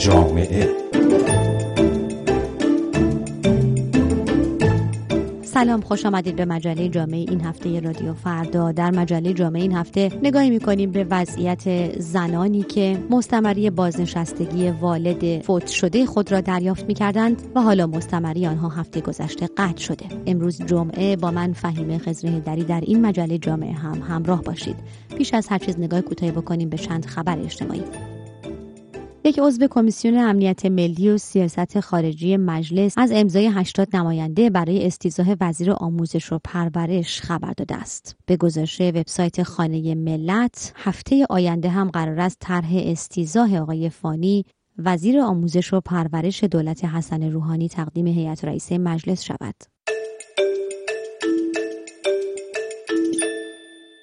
جامعه. سلام خوش آمدید به مجله جامعه این هفته رادیو فردا. در مجله جامعه این هفته نگاهی می‌کنیم به وضعیت زنانی که مستمری بازنشستگی والد فوت شده خود را دریافت می‌کردند و حالا مستمری آنها هفته گذشته قطع شده. امروز جمعه با من فهیمه خزره دری در این مجله جامعه هم همراه باشید. پیش از هر چیز نگاه کوتاهی بکنیم به چند خبر اجتماعی. یک عضو کمیسیون امنیت ملی و سیاست خارجی مجلس از امضای 80 نماینده برای استیزاه وزیر آموزش و پرورش خبر داده است. به گزارش وبسایت خانه ملت، هفته آینده هم قرار است طرح استیزاه آقای فانی وزیر آموزش و پرورش دولت حسن روحانی تقدیم هیئت رئیسه مجلس شود.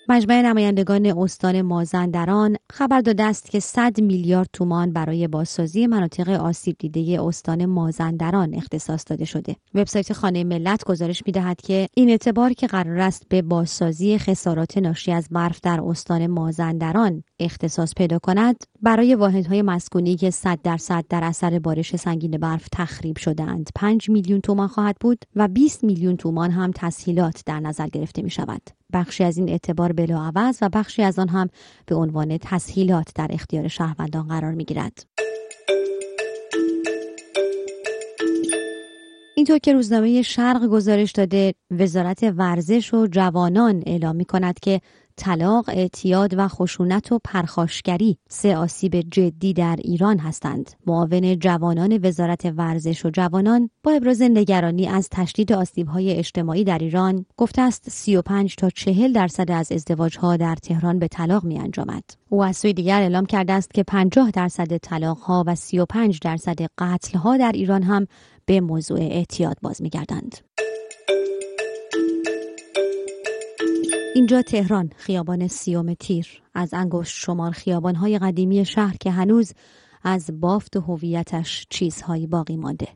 مجمع نمایندگان استان مازندران خبر داده است که 100 میلیارد تومان برای بازسازی مناطق آسیب دیده استان مازندران اختصاص داده شده. وبسایت خانه ملت گزارش می‌دهد که این اعتبار که قرار است به بازسازی خسارات ناشی از برف در استان مازندران اختصاص پیدا کند، برای واحدهای مسکونی که 100 درصد در اثر بارش سنگین برف تخریب شدهاند 5 میلیون تومان خواهد بود و 20 میلیون تومان هم تسهیلات در نظر گرفته می شود. بخشی از این اعتبار بلاعوض و بخشی از آن هم به عنوان تسهیلات در اختیار شهروندان قرار می گیرد. اینطور که روزنامه شرق گزارش داده وزارت ورزش و جوانان اعلام می کند که طلاق، اعتیاد و خشونت و پرخاشگری سه آسیب جدی در ایران هستند. معاون جوانان وزارت ورزش و جوانان با ابراز نگرانی از تشدید آسیب‌های اجتماعی در ایران گفته است 35 تا 40 درصد از ازدواج‌ها در تهران به طلاق می‌انجامد. او از سوی دیگر اعلام کرده است که 50 درصد طلاق‌ها و 35 درصد قتل‌ها در ایران هم به موضوع اعتیاد باز می‌گردند. اینجا تهران خیابان سیوم تیر از انگشت شمار خیابانهای قدیمی شهر که هنوز از بافت هویتش چیزهایی باقی مانده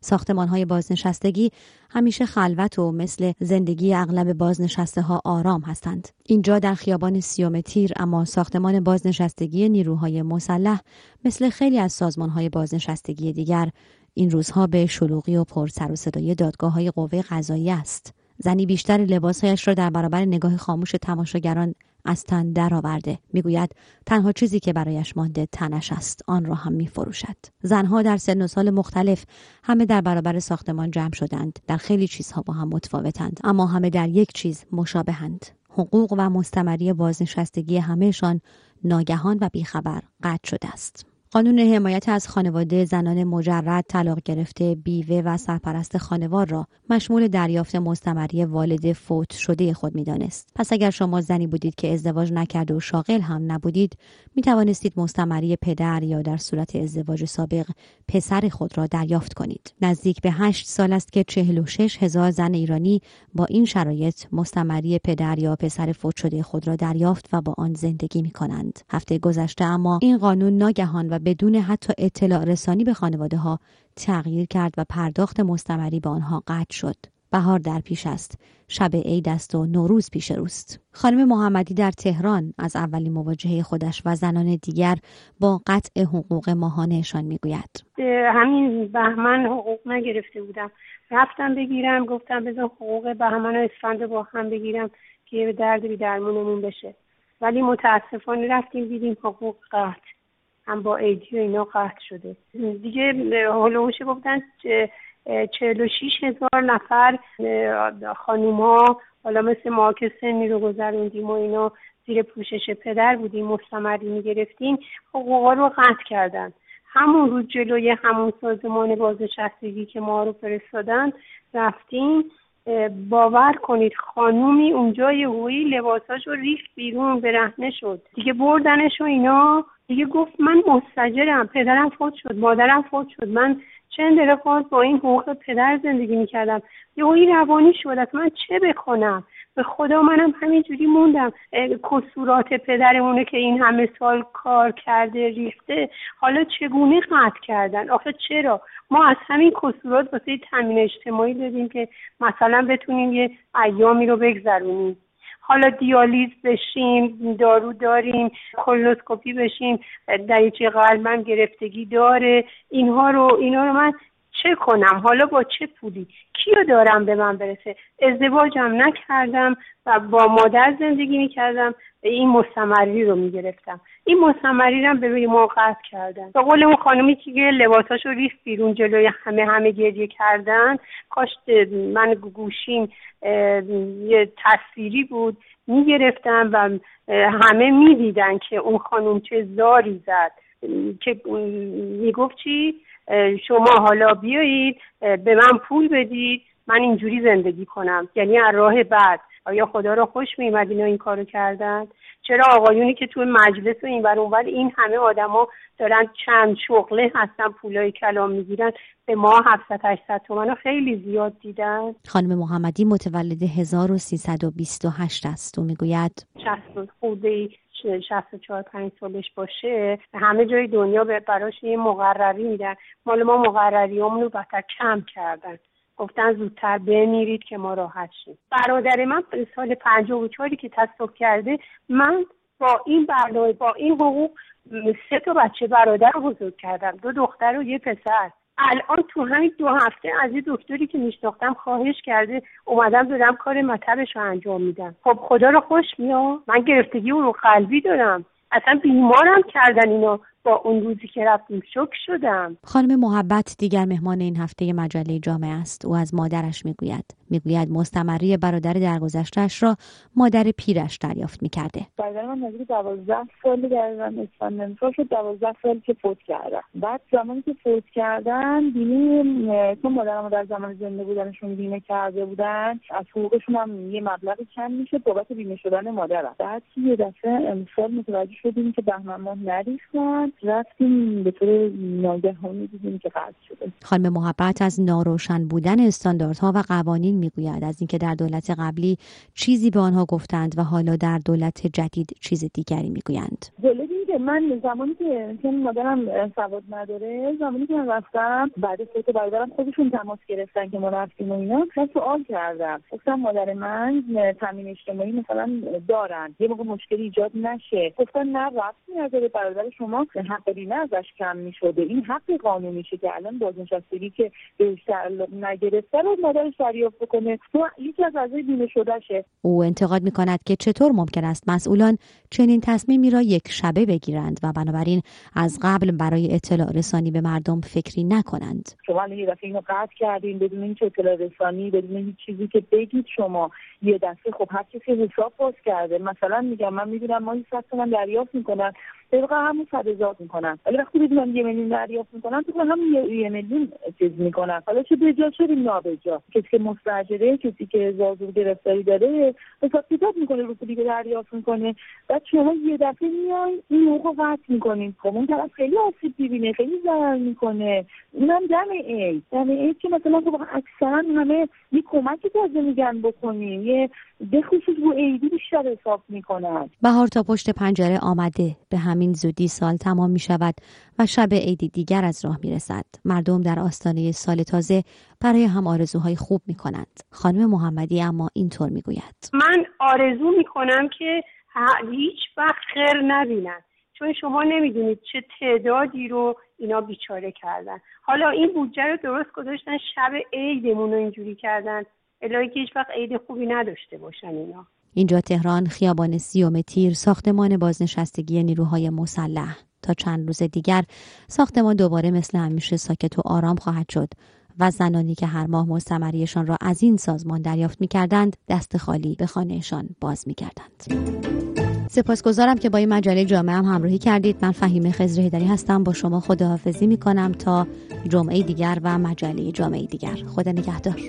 ساختمان های بازنشستگی همیشه خلوت و مثل زندگی اغلب بازنشسته ها آرام هستند. اینجا در خیابان سیوم تیر اما ساختمان بازنشستگی نیروهای مسلح مثل خیلی از سازمان های بازنشستگی دیگر این روزها به شلوغی و پر سر و صدای دادگاه های قوه قضایی است. زنی بیشتر لباسهایش را در برابر نگاه خاموش تماشاگران از تن درآورده. می‌گوید تنها چیزی که برایش مانده تنش است. آن را هم میفروشد. زنها در سن و سال مختلف همه در برابر ساختمان جمع شدند. در خیلی چیزها با هم متفاوتند. اما همه در یک چیز مشابهند. حقوق و مستمری بازنشستگی همهشان ناگهان و بیخبر قطع شده است. قانون حمایت از خانواده زنان مجرد طلاق گرفته بیوه و سرپرست خانوار را مشمول دریافت مستمری والد فوت شده خود می‌دانست. پس اگر شما زنی بودید که ازدواج نکرده و شاغل هم نبودید می توانستید مستمری پدر یا در صورت ازدواج سابق پسر خود را دریافت کنید. نزدیک به هشت سال است که 46 هزار زن ایرانی با این شرایط مستمری پدر یا پسر فوت شده خود را دریافت و با آن زندگی می کنند هفته گذشته اما این قانون ناگهان و بدون حتی اطلاع رسانی به خانواده ها تغییر کرد و پرداخت مستمری به آنها قطع شد. بهار در پیش است. شب عید است و نوروز پیش روست. خانم محمدی در تهران از اولین مواجهه خودش و زنان دیگر با قطع حقوق ماهانهشان می‌گوید. همین بهمن حقوق نگرفته بودم. رفتم بگیرم گفتم بذار حقوق بهمن و اسفند با هم بگیرم که درد بی درمونمون بشه. ولی متاسفانه رفتیم دیدیم حقوق قطع. هم با ایدی و اینا قطع شده. دیگه هلوش گفتن چهل و شیش هزار نفر خانوما حالا مثل ما که سنی رو گذروندیم و اینا زیر پوشش پدر بودیم مستمری می‌گرفتیم حقوقا رو قطع کردن. همون روز جلوی همون سازمان بازنشستگی که ما رو فرستادن رفتیم. باور کنید خانومی اونجا یه هوی لباساشو ریخت بیرون برهنه شد. دیگه بردنش اینا. دیگه گفت من مستجرم پدرم فوت شد مادرم فوت شد. من چند دقیقه با این حقوق پدر زندگی می‌کردم. یه هوی روانی شد من چه بکنم به خدا منم همینجوری موندم. کسورات پدرمونه که این همه سال کار کرده ریخته حالا چگونه قطع کردن؟ آخه چرا؟ ما از همین کسورات واسه تامین اجتماعی دادیم که مثلا بتونیم یه ایامی رو بگذرونیم. حالا دیالیز بشیم دارو داریم کولونوسکوپی بشیم دریچه قلبم گرفتگی داره. اینها رو اینا رو من چه کنم؟ حالا با چه پولی؟ کیو دارم به من برسه؟ ازدواجم نکردم و با مادر زندگی می‌کردم. این مستمری رو می‌گرفتم. این مستمری رو به روی قطع کردن. به قول اون خانمی که لباساشو ریخت بیرون جلوی همه همه گریه کردن. کاش من گوشیم یه تصویری بود. می‌گرفتم و همه می‌دیدن که اون خانم چه زاری زد. که می‌گفت چی؟ شما حالا بیایید به من پول بدید من اینجوری زندگی کنم. یعنی از راه بعد. آیا خدا رو خوش میمد اینا این کارو کردن؟ چرا آقایونی که توی مجلس و این بر اونور این همه آدما دارن چند شغله هستن پولای کلام می‌گیرن به ما 700 800 تومن خیلی زیاد دیدن. خانم محمدی متولد 1328 است. و می‌گوید 60 خورده 64 5 سالش باشه همه جای دنیا براش یه مقرری میدن. مال ما مقرری رو بهتر کم کردن. گفتن زودتر بمیرید که ما راحت شیم. برادر من سال 54 که تصدیق کرده من با این برنامه با این حقوق سه تا بچه برادر رو بزرگ کردم. دو دختر و یه پسر. الان تو همین دو هفته از یه دکتری که میشناختم خواهش کرده اومدم دارم کار مطبش رو انجام میدم. خب خدا رو خوش میاد. من گرفتگی رو قلبی دارم. اصلا بیمارم کردن اینا. با اون روزی که رفتیم شک شدم. خانم محبت دیگر مهمان این هفته مجله جامعه است. او از مادرش می‌گوید. می‌گوید مستمری برادر درگذشتهاش را مادر پیرش دریافت می‌کرده. برادر من نزدیک دوازده سال من اسفند شد. دوازده سال که فوت کردن بعد زمانی که فوت کردن بیمه چون مادرم در زمان زنده بودنشون بیمه کرده بودن از حقوقشون هم یه مبلغ کم میشه بابت بیمه شدن مادرم. بعد یه دفعه امسال متوجه شدیم که بهمن ماه نریختن. رفتیم به طور ناگهانی دیدیم که قطع شده. خانم محبت از ناروشن بودن استانداردها و قوانین می‌گوید. از اینکه در دولت قبلی چیزی به آنها گفتند و حالا در دولت جدید چیز دیگری می‌گویند. که من زمانی که چون مادرم سواد نداره زمانی که من رفتم بعد فوت برادرم خودشون تماس گرفتن که ما رفتیم و اینا من سوال کردم. گفتم مادر من تامین اجتماعی مثلا دارن یه موقع مشکلی ایجاد نشه. گفتن نه رفتی نداره برادر شما حق بیمه ازش کم می‌شده. این حق قانونیشه که الان بازنشستگی که بهش تعلق نگرفته رو مادرش دریافت بکنه. تو یکی از اعضای بیمه شدهشه. او انتقاد می‌کند که چطور ممکن است مسئولان چنین تصمیمی را یک شبه بگیرند. و بنابراین از قبل برای اطلاع رسانی به مردم فکری نکنند. شما یه دفعه اینو قطع کردین بدون این اطلاع رسانی بدون هیچ چیزی که بگید شما. یه دفعه خب هر کسی حساب باز کرده. مثلا میگم من می‌دونم ما این من دریافت می‌کنن. طبق همون صد هزار می‌کنن. ولی وقتی بدونم یه میلیون دریافت می‌کنن تو هم یه میلیون چیز می‌کنن. حالا چه بجا چه نابجا کسی که مستجره کسی که زازور گرفتاری داره حساب کتاب می‌کنه رو پولی که دریافت می‌کنه. بعد شما یه دفعه میای این حقوق قطع می‌کنین. خب اون طرف خیلی آسیب می‌بینه خیلی ضرر می‌کنه. اونم دم ای دم ای که مثلا خب اکثرا همه یه کمکی تازه میگن بکنیم یه به خصوص رو ایدی بیشتر حساب می‌کنن بهار تا پشت پنجره آمده به همین زودی سال تمام می شود و شب عیدی دیگر از راه می رسد. مردم در آستانه سال تازه برای هم آرزوهای خوب می کنند. خانم محمدی اما اینطور می گوید. من آرزو می کنم که هیچ وقت خیر نبینن. چون شما نمی‌دونید چه تعدادی رو اینا بیچاره کردن حالا این بودجه رو درست گذاشتن شب عیدمون رو اینجوری کردن الهی که هیچ وقت عید خوبی نداشته باشن اینا. اینجا تهران خیابان سیوم تیر ساختمان بازنشستگی نیروهای مسلح. تا چند روز دیگر ساختمان دوباره مثل همیشه ساکت و آرام خواهد شد و زنانی که هر ماه مستمریشان را از این سازمان دریافت می کردند دست خالی به خانهشان باز می کردند. سپاسگزارم که با این مجله جامعه هم همراهی کردید. من فهیم خزر هیدری هستم. با شما خداحافظی می کنم تا جمعه دیگر و مجله جامعه دیگر. خدا نگهدار.